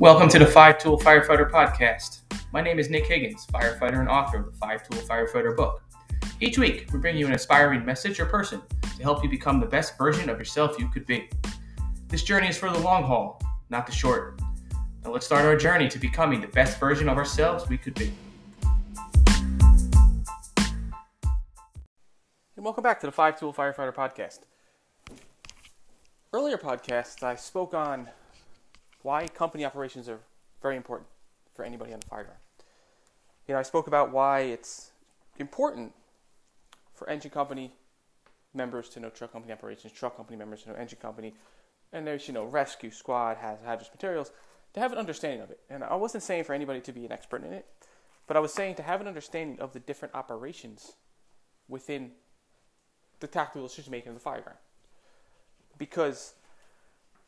Welcome to the Five Tool Firefighter Podcast. My name is Nick Higgins, firefighter and author of the Five Tool Firefighter book. Each week, we bring you an inspiring message or person to help you become the best version of yourself you could be. This journey is for the long haul, not the short. Now let's start our journey to becoming the best version of ourselves we could be. And welcome back to the Five Tool Firefighter Podcast. Earlier podcasts, I spoke on why company operations are very important for anybody on the fire. You know, I spoke about why it's important for engine company members to know truck company operations, truck company members to know engine company, and there's, you know, rescue squad, has hazardous materials, to have an understanding of it. And I wasn't saying for anybody to be an expert in it, but I was saying to have an understanding of the different operations within the tactical decision making of the fire ground. Because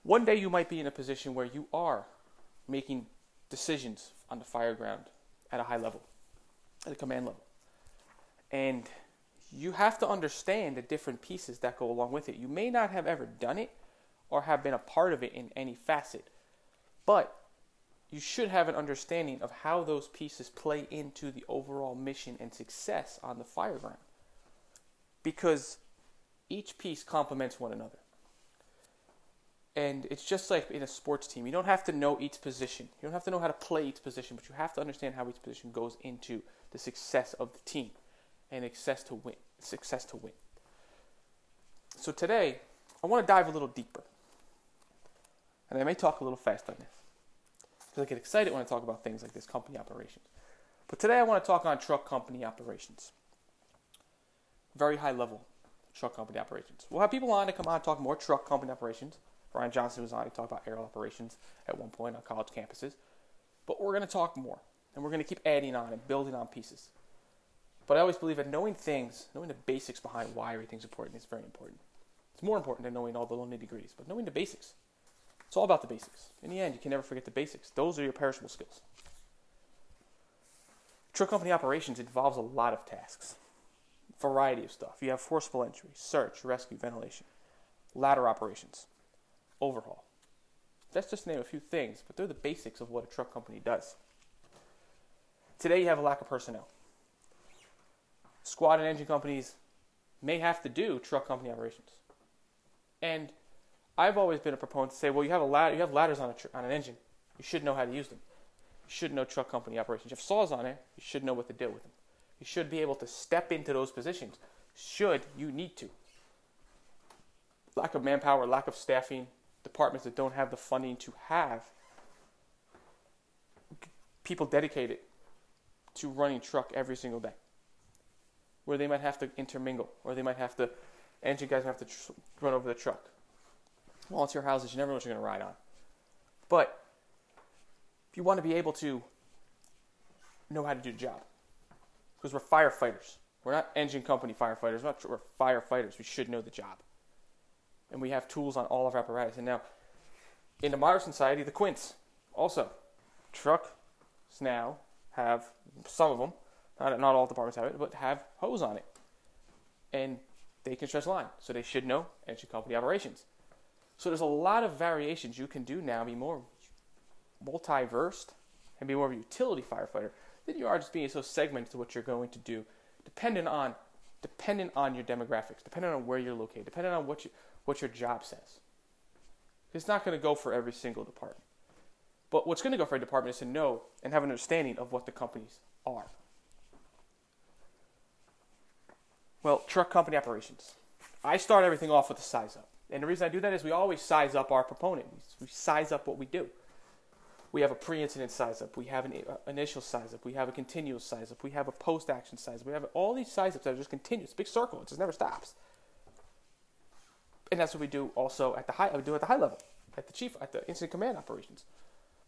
one day you might be in a position where you are making decisions on the fire ground at a high level, at a command level. And you have to understand the different pieces that go along with it. You may not have ever done it or have been a part of it in any facet, but you should have an understanding of how those pieces play into the overall mission and success on the fire ground. Because each piece complements one another. And it's just like in a sports team. You don't have to know each position. You don't have to know how to play each position, but you have to understand how each position goes into the success of the team and success to win. Success to win. So today, I want to dive a little deeper. And I may talk a little fast on this. Because I get excited when I talk about things like this company operations. But today I want to talk on truck company operations. Very high level truck company operations. We'll have people on to come on and talk more truck company operations. Brian Johnson was on to talk about aerial operations at one point on college campuses. But we're going to talk more, and we're going to keep adding on and building on pieces. But I always believe that knowing things, knowing the basics behind why everything's important is very important. It's more important than knowing all the little nitty gritties, but knowing the basics. It's all about the basics. In the end, you can never forget the basics. Those are your perishable skills. Truck company operations involves a lot of tasks, variety of stuff. You have forcible entry, search, rescue, ventilation, ladder operations, overhaul. That's just to name a few things, but they're the basics of what a truck company does. Today, you have a lack of personnel. Squad and engine companies may have to do truck company operations. And I've always been a proponent to say, well, you have a ladder, you have ladders on, a tr- on an engine. You should know how to use them. You should know truck company operations. You have saws on it. You should know what to do with them. You should be able to step into those positions. Should you need to. Lack of manpower, lack of staffing, departments that don't have the funding to have people dedicated to running truck every single day. Where they might have to intermingle, or they might have to, engine guys might have to tr- run over the truck. Volunteer houses, you never know what you're going to ride on. But if you want to be able to know how to do the job, because we're firefighters, we're not engine company firefighters, we're, not, we're firefighters, we should know the job and we have tools on all of our apparatus. And now, in the modern society, the quints also trucks now have some of them, not not all departments have it, but have hose on it, and they can stretch line, so they should know and engine company operations. So there's a lot of variations you can do now, be more multi-versed, and be more of a utility firefighter than you are just being so segmented to what you're going to do, dependent on dependent on your demographics, dependent on where you're located, dependent on what you what your job says. It's not going to go for every single department. But what's going to go for a department is to know and have an understanding of what the companies are. Well, truck company operations. I start everything off with a size up. And the reason I do that is we always size up our proponent. We size up what we do. We have a pre-incident size up. We have an uh, initial size up. We have a continuous size up. We have a post-action size up. We have all these size ups that are just continuous. Big circle. It just never stops and that's what we do also at the high. We do at the high level, at the chief, at the incident command operations.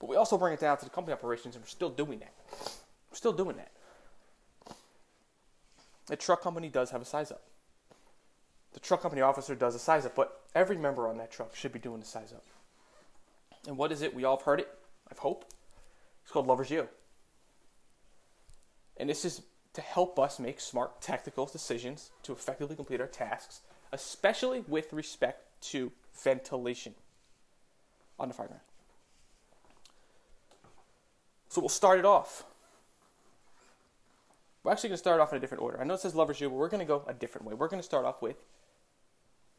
But we also bring it down to the company operations, and we're still doing that. We're still doing that. The truck company does have a size up. The truck company officer does a size up, but every member on that truck should be doing the size up. And what is it? We all have heard it. I hope. It's called Lover's U. And this is to help us make smart tactical decisions to effectively complete our tasks especially with respect to ventilation on the fire ground. So we'll start it off. We're actually going to start off in a different order. I know it says lover's U, but we're going to go a different way. We're going to start off with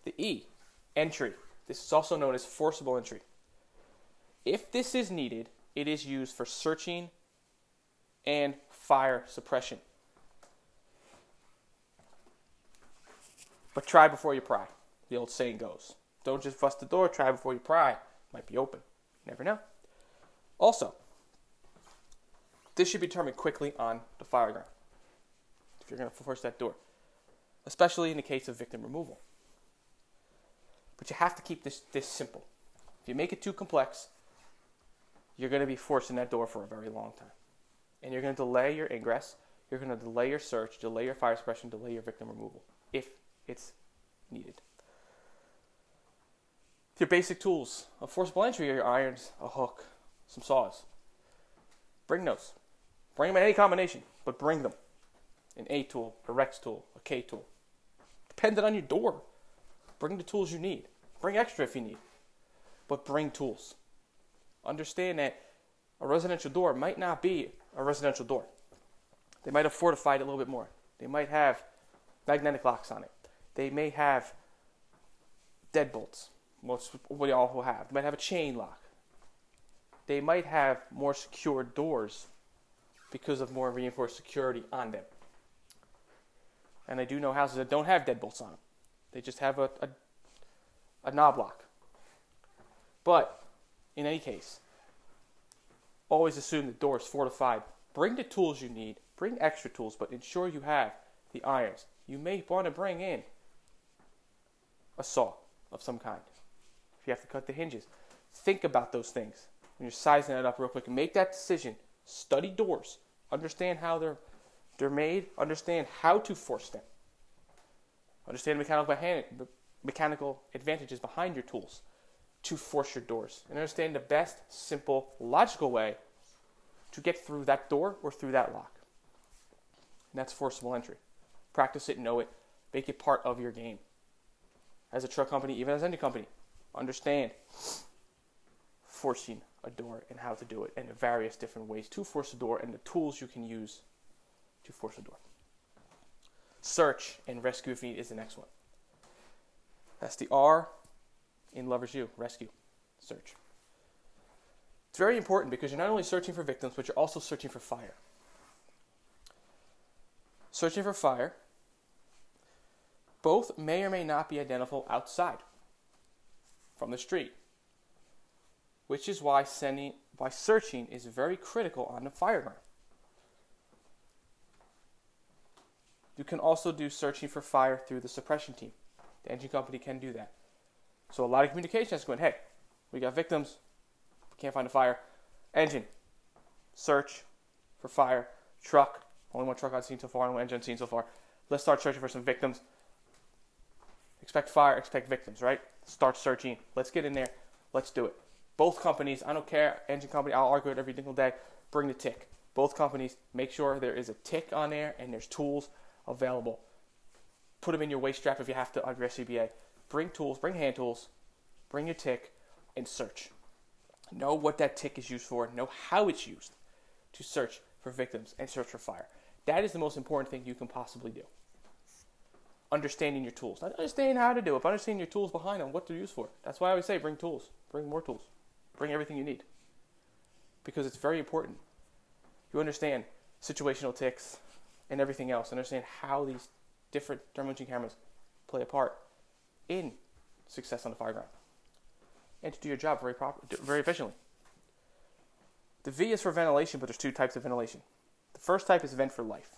the E, entry. This is also known as forcible entry. If this is needed, it is used for searching and fire suppression. But try before you pry. The old saying goes. Don't just bust the door, try before you pry. Might be open. never know. Also, this should be determined quickly on the fireground if you're going to force that door, especially in the case of victim removal. But you have to keep this, this simple. If you make it too complex, you're going to be forcing that door for a very long time. And you're going to delay your ingress, you're going to delay your search, delay your fire suppression, delay your victim removal if it's needed. Your basic tools of forcible entry are your irons, a hook, some saws. Bring those. Bring them in any combination, but bring them. An A tool, a Rex tool, a K tool. Depending on your door. Bring the tools you need. Bring extra if you need. But bring tools. Understand that a residential door might not be a residential door. They might have fortified it a little bit more. They might have magnetic locks on it. They may have deadbolts most what y'all will have. They might have a chain lock. They might have more secure doors because of more reinforced security on them. And I do know houses that don't have deadbolts on them. They just have a, a, a knob lock. But in any case, always assume the door is fortified. Bring the tools you need. Bring extra tools, but ensure you have the irons. You may want to bring in a saw of some kind if you have to cut the hinges. Think about those things when you're sizing it up real quick make that decision. Study doors, understand how they're they're made, understand how to force them, understand mechanical mechanical advantages behind your tools to force your doors, and understand the best, simple, logical way to get through that door or through that lock. And that's forcible entry. Practice it, know it, make it part of your game. As a truck company, even as any company, understand forcing a door and how to do it and the various different ways to force a door and the tools you can use to force a door. Search and rescue if need is the next one. That's the R in Lover's U, rescue, search. It's very important because you're not only searching for victims, but you're also searching for fire. Searching for fire, both may or may not be identical outside from the street, which is why sending why searching is very critical on the fireground. You can also do searching for fire through the suppression team. The engine company can do that. So a lot of communication is going, hey, we got victims, can't find a fire. Engine, search for fire. Truck, only one truck I've seen so far, only one engine on scene so far. Let's start searching for some victims. Expect fire, expect victims, right? Start searching. Let's get in there. Let's do it. Both companies, I don't care, engine company, I'll argue it every single day. Bring the tick. Both companies, make sure there is a tick on there and there's tools available. Put them in your waist strap if you have to on your SCBA. Bring tools, bring hand tools, bring your tick, and search. Know what that tick is used for, know how it's used to search for victims and search for fire. That is the most important thing you can possibly do understanding your tools. Not understanding how to do it, but understanding your tools behind them, what they're used for. That's why I always say bring tools, bring more tools, bring everything you need. Because it's very important. You understand situational ticks and everything else, understand how these different thermal imaging cameras play a part in success on the fire ground. And to do your job very proper, very efficiently. The V is for ventilation, but there's two types of ventilation. The first type is vent for life.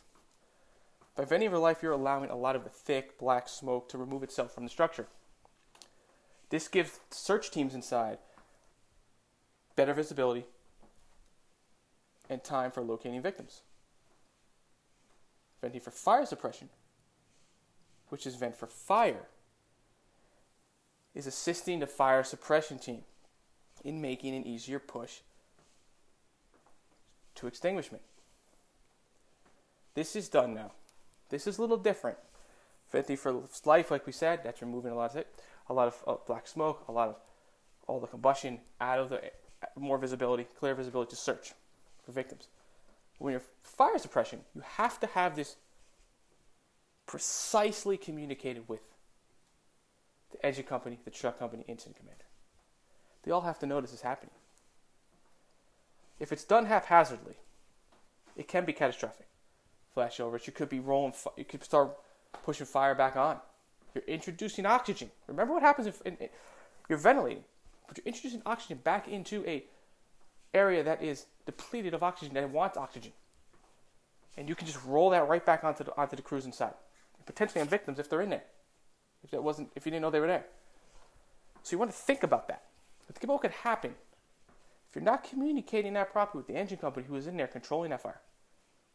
By venting your life, you're allowing a lot of the thick black smoke to remove itself from the structure. This gives search teams inside better visibility and time for locating victims. Venting for fire suppression, which is vent for fire, is assisting the fire suppression team in making an easier push to extinguishment. This is done now. This is a little different. 50 for life, like we said, that's removing a lot of it, a lot of uh, black smoke, a lot of all the combustion out of the more visibility, clear visibility to search. for victims. When you're fire suppression, you have to have this precisely communicated with the engine company, the truck company, incident commander. They all have to know this is happening. If it's done haphazardly, it can be catastrophic. Flashovers, you could be rolling, you could start pushing fire back on. You're introducing oxygen. Remember what happens if in, in, you're ventilating, but you're introducing oxygen back into a area that is depleted of oxygen that wants oxygen, and you can just roll that right back onto the onto the crews inside, potentially on victims if they're in there. If that wasn't, if you didn't know they were there. So you want to think about that. Think about what could happen if you're not communicating that properly with the engine company who is in there controlling that fire,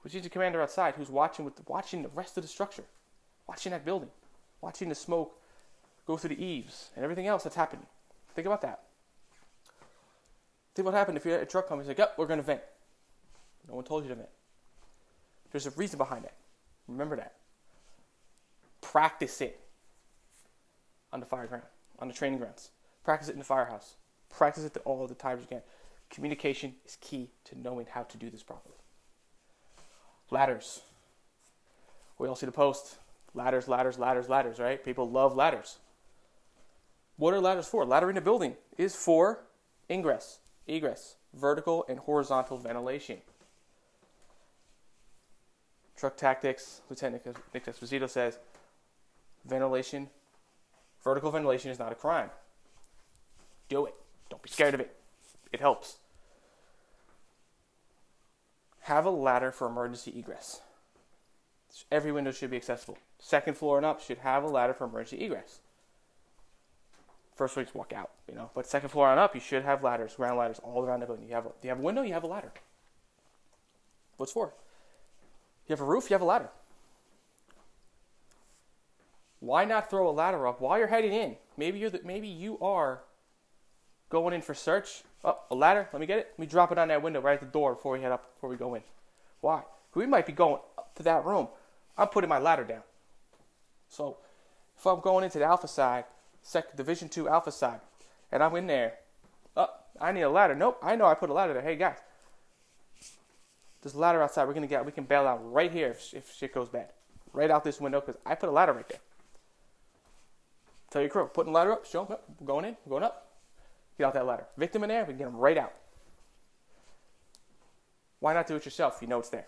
who's the commander outside, who's watching with watching the rest of the structure, watching that building, watching the smoke go through the eaves and everything else that's happening. Think about that. Think what happened if you're at a truck company. It's like, yep, we're going to vent. No one told you to vent. There's a reason behind that. Remember that. Practice it on the fire ground, on the training grounds. Practice it in the firehouse. Practice it all the times you can. Communication is key to knowing how to do this properly. Ladders. We all see the post. Ladders, ladders, ladders, ladders, right? People love ladders. What are ladders for? Ladder in a building is for ingress, egress, vertical and horizontal ventilation. Truck Tactics, Lieutenant Nick Esposito says, ventilation, vertical ventilation is not a crime. Do it. Don't be scared of it. It helps. Have a ladder for emergency egress. Every window should be accessible. Second floor and up should have a ladder for emergency egress. First floor, you just walk out, you know. But second floor on up, you should have ladders, ground ladders all around the building. You have a, you have a window, you have a ladder. What's for? You have a roof, you have a ladder. Why not throw a ladder up while you're heading in? Maybe you're the, maybe you are going in for search. Oh, a ladder. Let me get it. Let me drop it on that window right at the door before we head up before we go in. Why? We might be going up to that room. I'm putting my ladder down. So if I'm going into the alpha side, second division two alpha side, and I'm in there, oh, I need a ladder. Nope, I know I put a ladder there. Hey guys, there's a ladder outside. We're gonna get. We can bail out right here if, if shit goes bad. Right out this window because I put a ladder right there. Tell your crew, putting ladder up, show them, we're going in, we're going up. Get out that ladder. Victim in there, we can get them right out. Why not do it yourself you know it's there?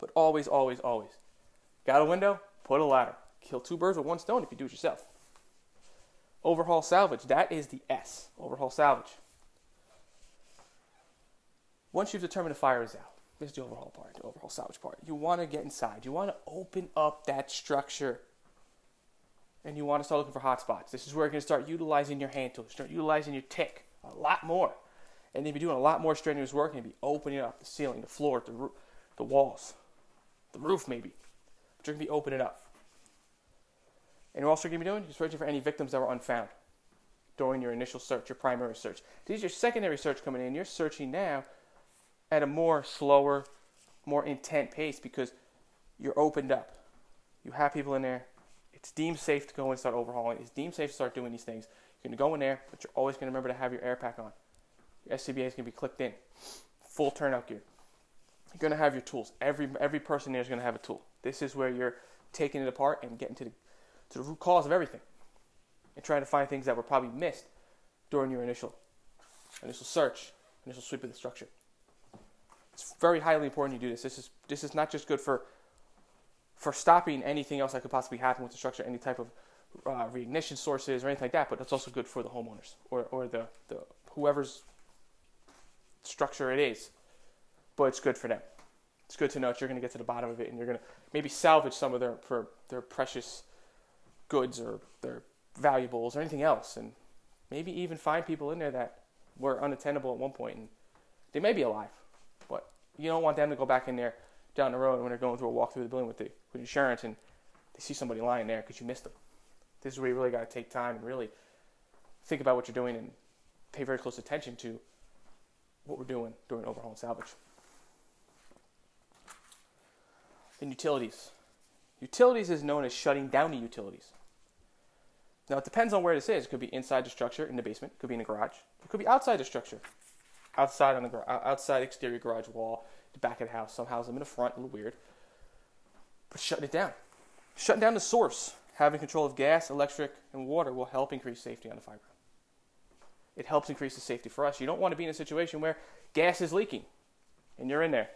But always, always, always. Got a window? Put a ladder. Kill two birds with one stone if you do it yourself. Overhaul salvage. That is the S. Overhaul salvage. Once you've determined the fire is out, this is the overhaul part, the overhaul salvage part. You want to get inside. You want to open up that structure and you want to start looking for hotspots. This is where you're going to start utilizing your hand tools, start utilizing your tick a lot more. And then be doing a lot more strenuous work and you'll be opening up the ceiling, the floor, the, roof, the walls, the roof maybe. But you're going to be opening up. And you're also going to be doing, you're searching for any victims that were unfound during your initial search, your primary search. This is your secondary search coming in. You're searching now at a more slower, more intent pace because you're opened up. You have people in there it's deemed safe to go and start overhauling. It's deemed safe to start doing these things. You're going to go in there, but you're always going to remember to have your air pack on. Your SCBA is going to be clicked in. Full turnout gear. You're going to have your tools. Every every person there is going to have a tool. This is where you're taking it apart and getting to the to the root cause of everything, and trying to find things that were probably missed during your initial initial search, initial sweep of the structure. It's very highly important you do this. This is this is not just good for for stopping anything else that could possibly happen with the structure, any type of uh, reignition sources or anything like that. But it's also good for the homeowners or, or the, the whoever's structure it is. But it's good for them. It's good to know that you're going to get to the bottom of it and you're going to maybe salvage some of their for their precious goods or their valuables or anything else, and maybe even find people in there that were unattainable at one point and they may be alive, but you don't want them to go back in there down the road when they're going through a walk through the building with the with insurance and they see somebody lying there because you missed them. This is where you really got to take time and really think about what you're doing and pay very close attention to what we're doing during overhaul and salvage. In utilities. Utilities is known as shutting down the utilities. Now it depends on where this is. It could be inside the structure in the basement, it could be in the garage, it could be outside the structure. outside on the outside exterior garage wall, the back of the house. Some houses them in the front, a little weird. But shutting it down, shutting down the source, having control of gas, electric, and water will help increase safety on the ground. It helps increase the safety for us. You don't want to be in a situation where gas is leaking, and you're in there,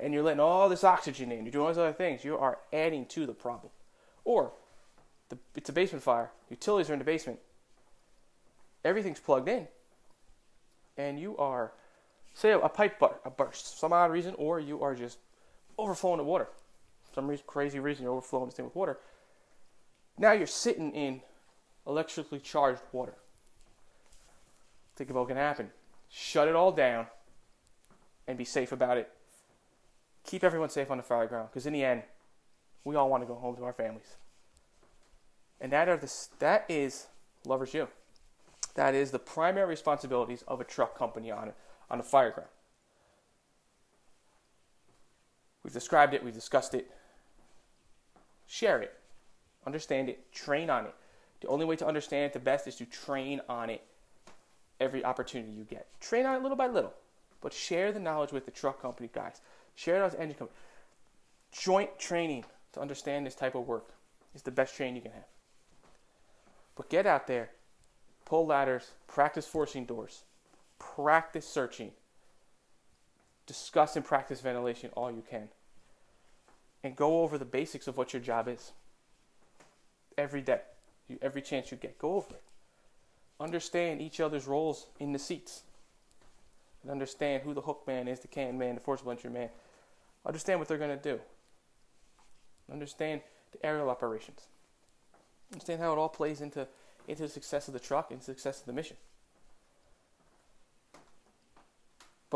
and you're letting all this oxygen in. You're doing all these other things. You are adding to the problem. Or the, it's a basement fire. Utilities are in the basement. Everything's plugged in, and you are, say, a, pipe a burst, some odd reason, or you are just overflowing with water, some reason, crazy reason you're overflowing this thing with water. Now you're sitting in electrically charged water. Think about what can happen. Shut it all down, and be safe about it. Keep everyone safe on the fire ground, because in the end, we all want to go home to our families. And that are the that is LOVERS U. That is the primary responsibilities of a truck company on on a fire ground. We've described it, we've discussed it. Share it, understand it, train on it. The only way to understand it the best is to train on it every opportunity you get. Train on it little by little, but share the knowledge with the truck company guys. Share it with the engine company. Joint training to understand this type of work is the best training you can have. But get out there, pull ladders, practice forcing doors, practice searching, discuss and practice ventilation all you can, and go over the basics of what your job is every day, every chance you get. Go over it. Understand each other's roles in the seats. And understand who the hook man is, the can man, the forcible entry man. Understand what they're going to do. Understand the aerial operations. Understand how it all plays into, into the success of the truck and success of the mission.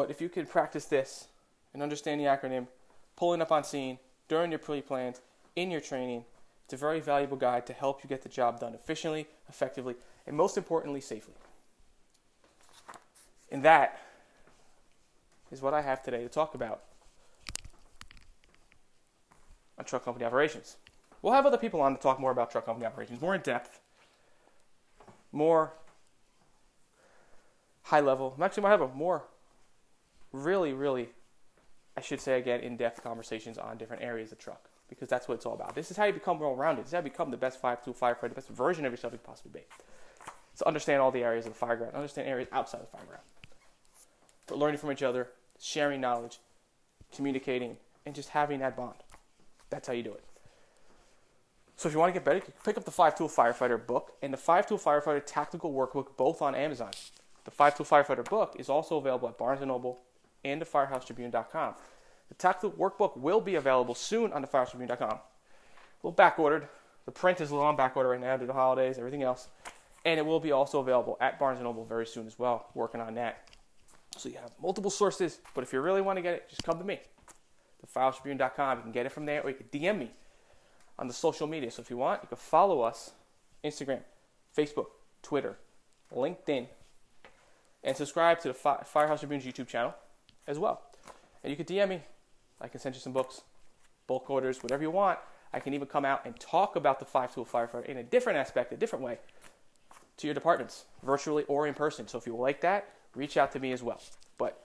But if you can practice this and understand the acronym, pulling up on scene during your pre plans, in your training, it's a very valuable guide to help you get the job done efficiently, effectively, and most importantly, safely. And that is what I have today to talk about on truck company operations. We'll have other people on to talk more about truck company operations, more in depth, more high level. I'm actually have a more really, really, I should say again, in depth conversations on different areas of truck because that's what it's all about. This is how you become well rounded. This is how you become the best five tool firefighter, the best version of yourself you can possibly be. So understand all the areas of the fire ground, understand areas outside of the fire ground. But learning from each other, sharing knowledge, communicating, and just having that bond. That's how you do it. So if you want to get better, pick up the Five Tool Firefighter book and the Five Tool Firefighter Tactical Workbook, both on Amazon. The Five Tool Firefighter book is also available at Barnes & Noble and theFirehouseTribune.com. The Tactical Workbook will be available soon on theFirehouseTribune.com. A little back ordered. The print is a little on back right now due to the holidays, everything else. And it will be also available at Barnes & Noble very soon as well, working on that. So you have multiple sources, but if you really want to get it, just come to me thefirehouse.tribune.com. You can get it from there, or you can DM me on the social media. So if you want, you can follow us Instagram, Facebook, Twitter, LinkedIn, and subscribe to the Firehouse Tribune's YouTube channel as well. And you can DM me. I can send you some books, bulk orders, whatever you want. I can even come out and talk about the five tool firefighter in a different aspect, a different way to your departments, virtually or in person. So if you like that, reach out to me as well. But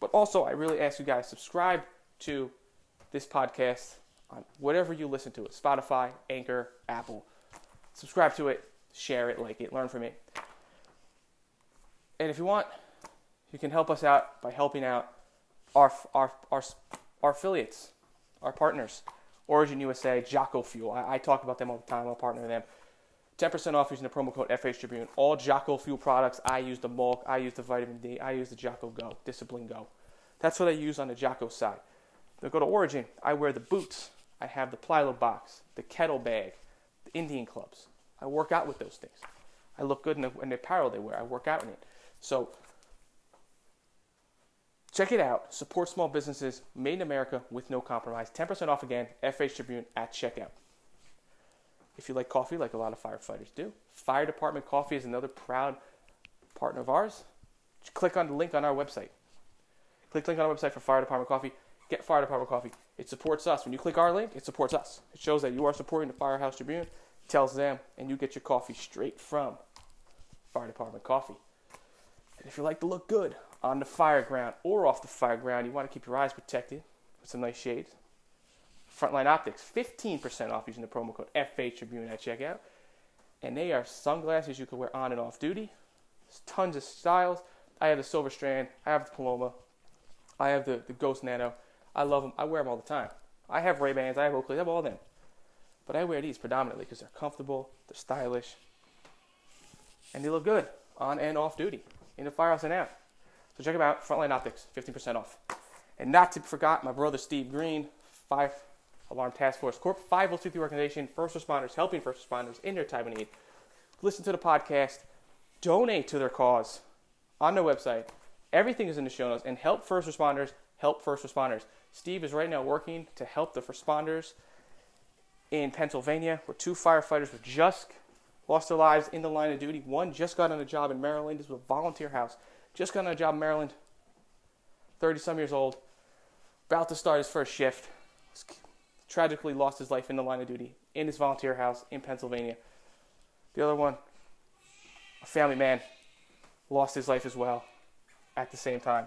but also, I really ask you guys subscribe to this podcast on whatever you listen to it Spotify, Anchor, Apple. Subscribe to it, share it, like it, learn from it. And if you want, you can help us out by helping out our, our, our, our affiliates, our partners, Origin USA, Jocko Fuel. I, I talk about them all the time, I'll partner with them. 10% off using the promo code FH Tribune. All Jocko Fuel products. I use the Mölk, I use the Vitamin D, I use the Jocko Go, Discipline Go. That's what I use on the Jocko side. They go to Origin. I wear the boots. I have the plyo box, the kettle bag, the Indian clubs. I work out with those things. I look good in the, in the apparel they wear. I work out in it. So check it out. Support small businesses made in America with no compromise. 10% off again, FH Tribune at checkout. If you like coffee, like a lot of firefighters do, Fire Department Coffee is another proud partner of ours. Click on the link on our website. Click the link on our website for Fire Department Coffee get Fire Department Coffee. It supports us. When you click our link, it supports us. It shows that you are supporting the Firehouse Tribune, tells them, and you get your coffee straight from Fire Department Coffee. And if you like to look good on the fire ground or off the fire ground, you want to keep your eyes protected with some nice shades. Frontline Optics, 15% off using the promo code FH Tribune at checkout. And they are sunglasses you can wear on and off duty. There's tons of styles. I have the Silver Strand, I have the Paloma, I have the, the Ghost Nano. I love them. I wear them all the time. I have Ray Bans, I have Oakley, I have all of them. But I wear these predominantly because they're comfortable, they're stylish, and they look good on and off duty in the firehouse and out. So check them out, Frontline Optics, 15% off. And not to forget my brother Steve Green, Five Alarm Task Force Corp, 5023 organization, first responders, helping first responders in their time of need. Listen to the podcast, donate to their cause on their website. Everything is in the show notes. And help first responders, help first responders. Steve is right now working to help the responders in Pennsylvania, where two firefighters were just lost their lives in the line of duty. One just got on a job in Maryland. This was a volunteer house. Just got a job in Maryland. 30 some years old. About to start his first shift. Tragically lost his life in the line of duty in his volunteer house in Pennsylvania. The other one, a family man, lost his life as well at the same time.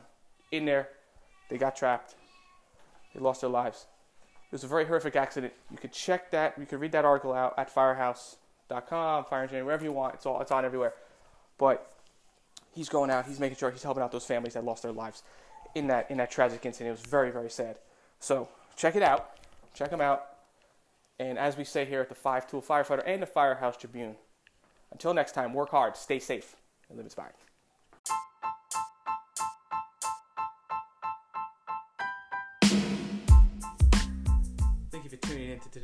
In there, they got trapped. They lost their lives. It was a very horrific accident. You could check that. You could read that article out at firehouse.com, fire engineering, wherever you want. It's all it's on everywhere. But he's going out. He's making sure he's helping out those families that lost their lives in that in that tragic incident. It was very very sad. So check it out. Check him out. And as we say here at the Five Tool Firefighter and the Firehouse Tribune, until next time, work hard, stay safe, and live inspired.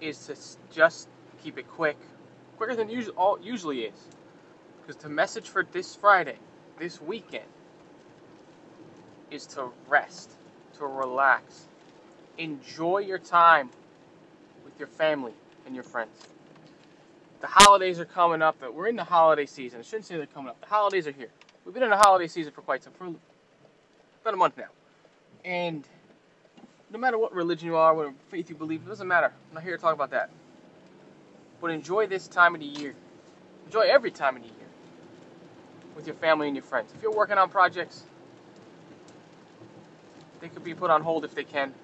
is to just keep it quick, quicker than usually, all, usually is. Because the message for this Friday, this weekend, is to rest, to relax, enjoy your time with your family and your friends. The holidays are coming up. We're in the holiday season. I shouldn't say they're coming up. The holidays are here. We've been in the holiday season for quite some, for about a month now. And no matter what religion you are, what faith you believe, it doesn't matter. I'm not here to talk about that. But enjoy this time of the year. Enjoy every time of the year with your family and your friends. If you're working on projects, they could be put on hold if they can.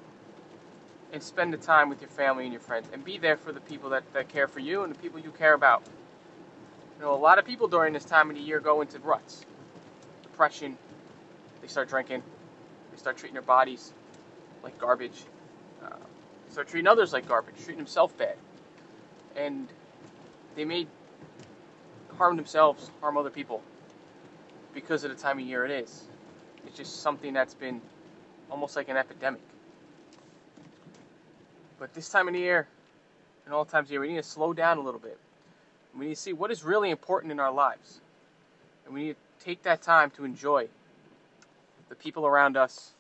And spend the time with your family and your friends. And be there for the people that, that care for you and the people you care about. You know, a lot of people during this time of the year go into ruts. Depression. They start drinking. They start treating their bodies like garbage. Uh, start treating others like garbage. Treating himself bad. And they may harm themselves, harm other people because of the time of year it is. It's just something that's been almost like an epidemic. But this time of the year, and all times of year, we need to slow down a little bit. We need to see what is really important in our lives. And we need to take that time to enjoy the people around us,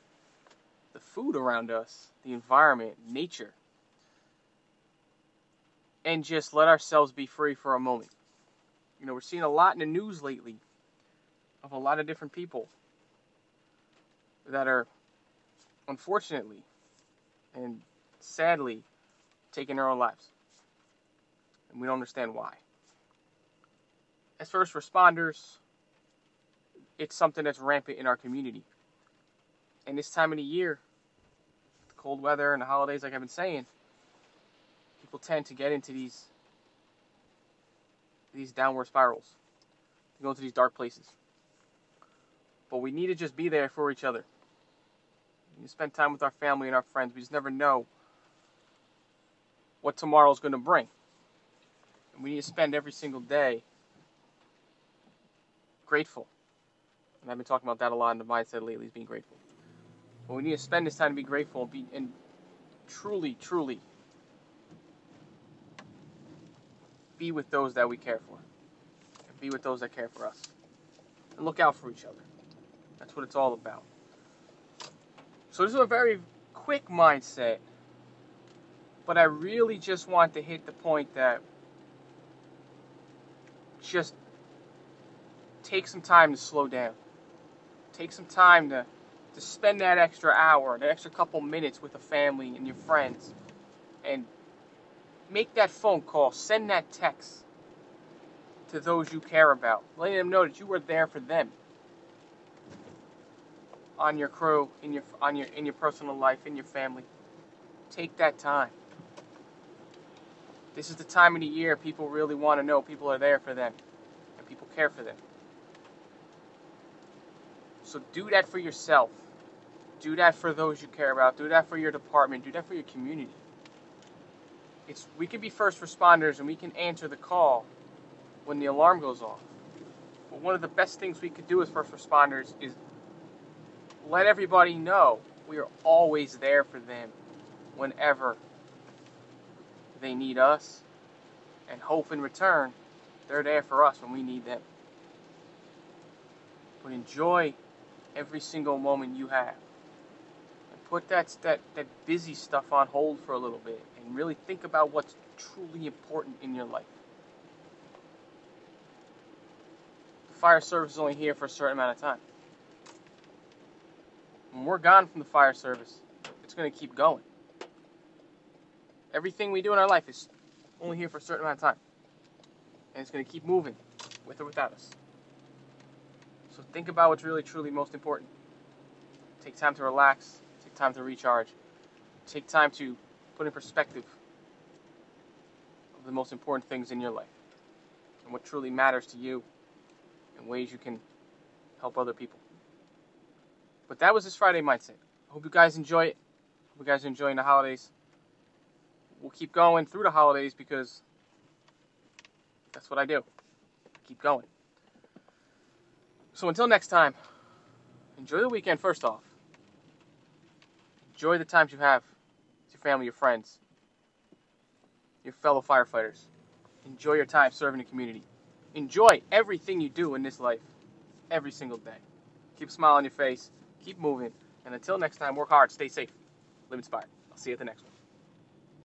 the food around us, the environment, nature, and just let ourselves be free for a moment. You know, we're seeing a lot in the news lately of a lot of different people that are unfortunately and sadly taking their own lives. And we don't understand why. As first responders, it's something that's rampant in our community. And this time of the year, the cold weather and the holidays, like I've been saying, people tend to get into these these downward spirals. They go into these dark places. But we need to just be there for each other. We spend time with our family and our friends. We just never know what tomorrow's going to bring. And we need to spend every single day grateful. And I've been talking about that a lot in the mindset lately, is being grateful. But we need to spend this time to be grateful and, be, and truly, truly be with those that we care for. And be with those that care for us. and look out for each other. That's what it's all about. So this is a very quick mindset, but I really just want to hit the point that just take some time to slow down. Take some time to, to spend that extra hour, that extra couple minutes with the family and your friends, and make that phone call, send that text to those you care about, letting them know that you were there for them on your crew, in your on your in your personal life, in your family. Take that time. This is the time of the year people really want to know people are there for them and people care for them. So do that for yourself. Do that for those you care about. Do that for your department. Do that for your community. It's we can be first responders and we can answer the call when the alarm goes off. But one of the best things we could do as first responders is let everybody know we are always there for them whenever they need us and hope in return they're there for us when we need them. But enjoy every single moment you have. Put that, that, that busy stuff on hold for a little bit and really think about what's truly important in your life. The fire service is only here for a certain amount of time. When we're gone from the fire service, it's going to keep going. Everything we do in our life is only here for a certain amount of time. And it's going to keep moving with or without us. So think about what's really, truly most important. Take time to relax, time to recharge, take time to put in perspective of the most important things in your life and what truly matters to you and ways you can help other people. But that was this Friday mindset. I hope you guys enjoy it. Hope you guys are enjoying the holidays. We'll keep going through the holidays because that's what I do. Keep going. So until next time, enjoy the weekend first off. Enjoy the times you have with your family, your friends, your fellow firefighters. Enjoy your time serving the community. Enjoy everything you do in this life every single day. Keep a smile on your face, keep moving, and until next time, work hard, stay safe, live inspired. I'll see you at the next one.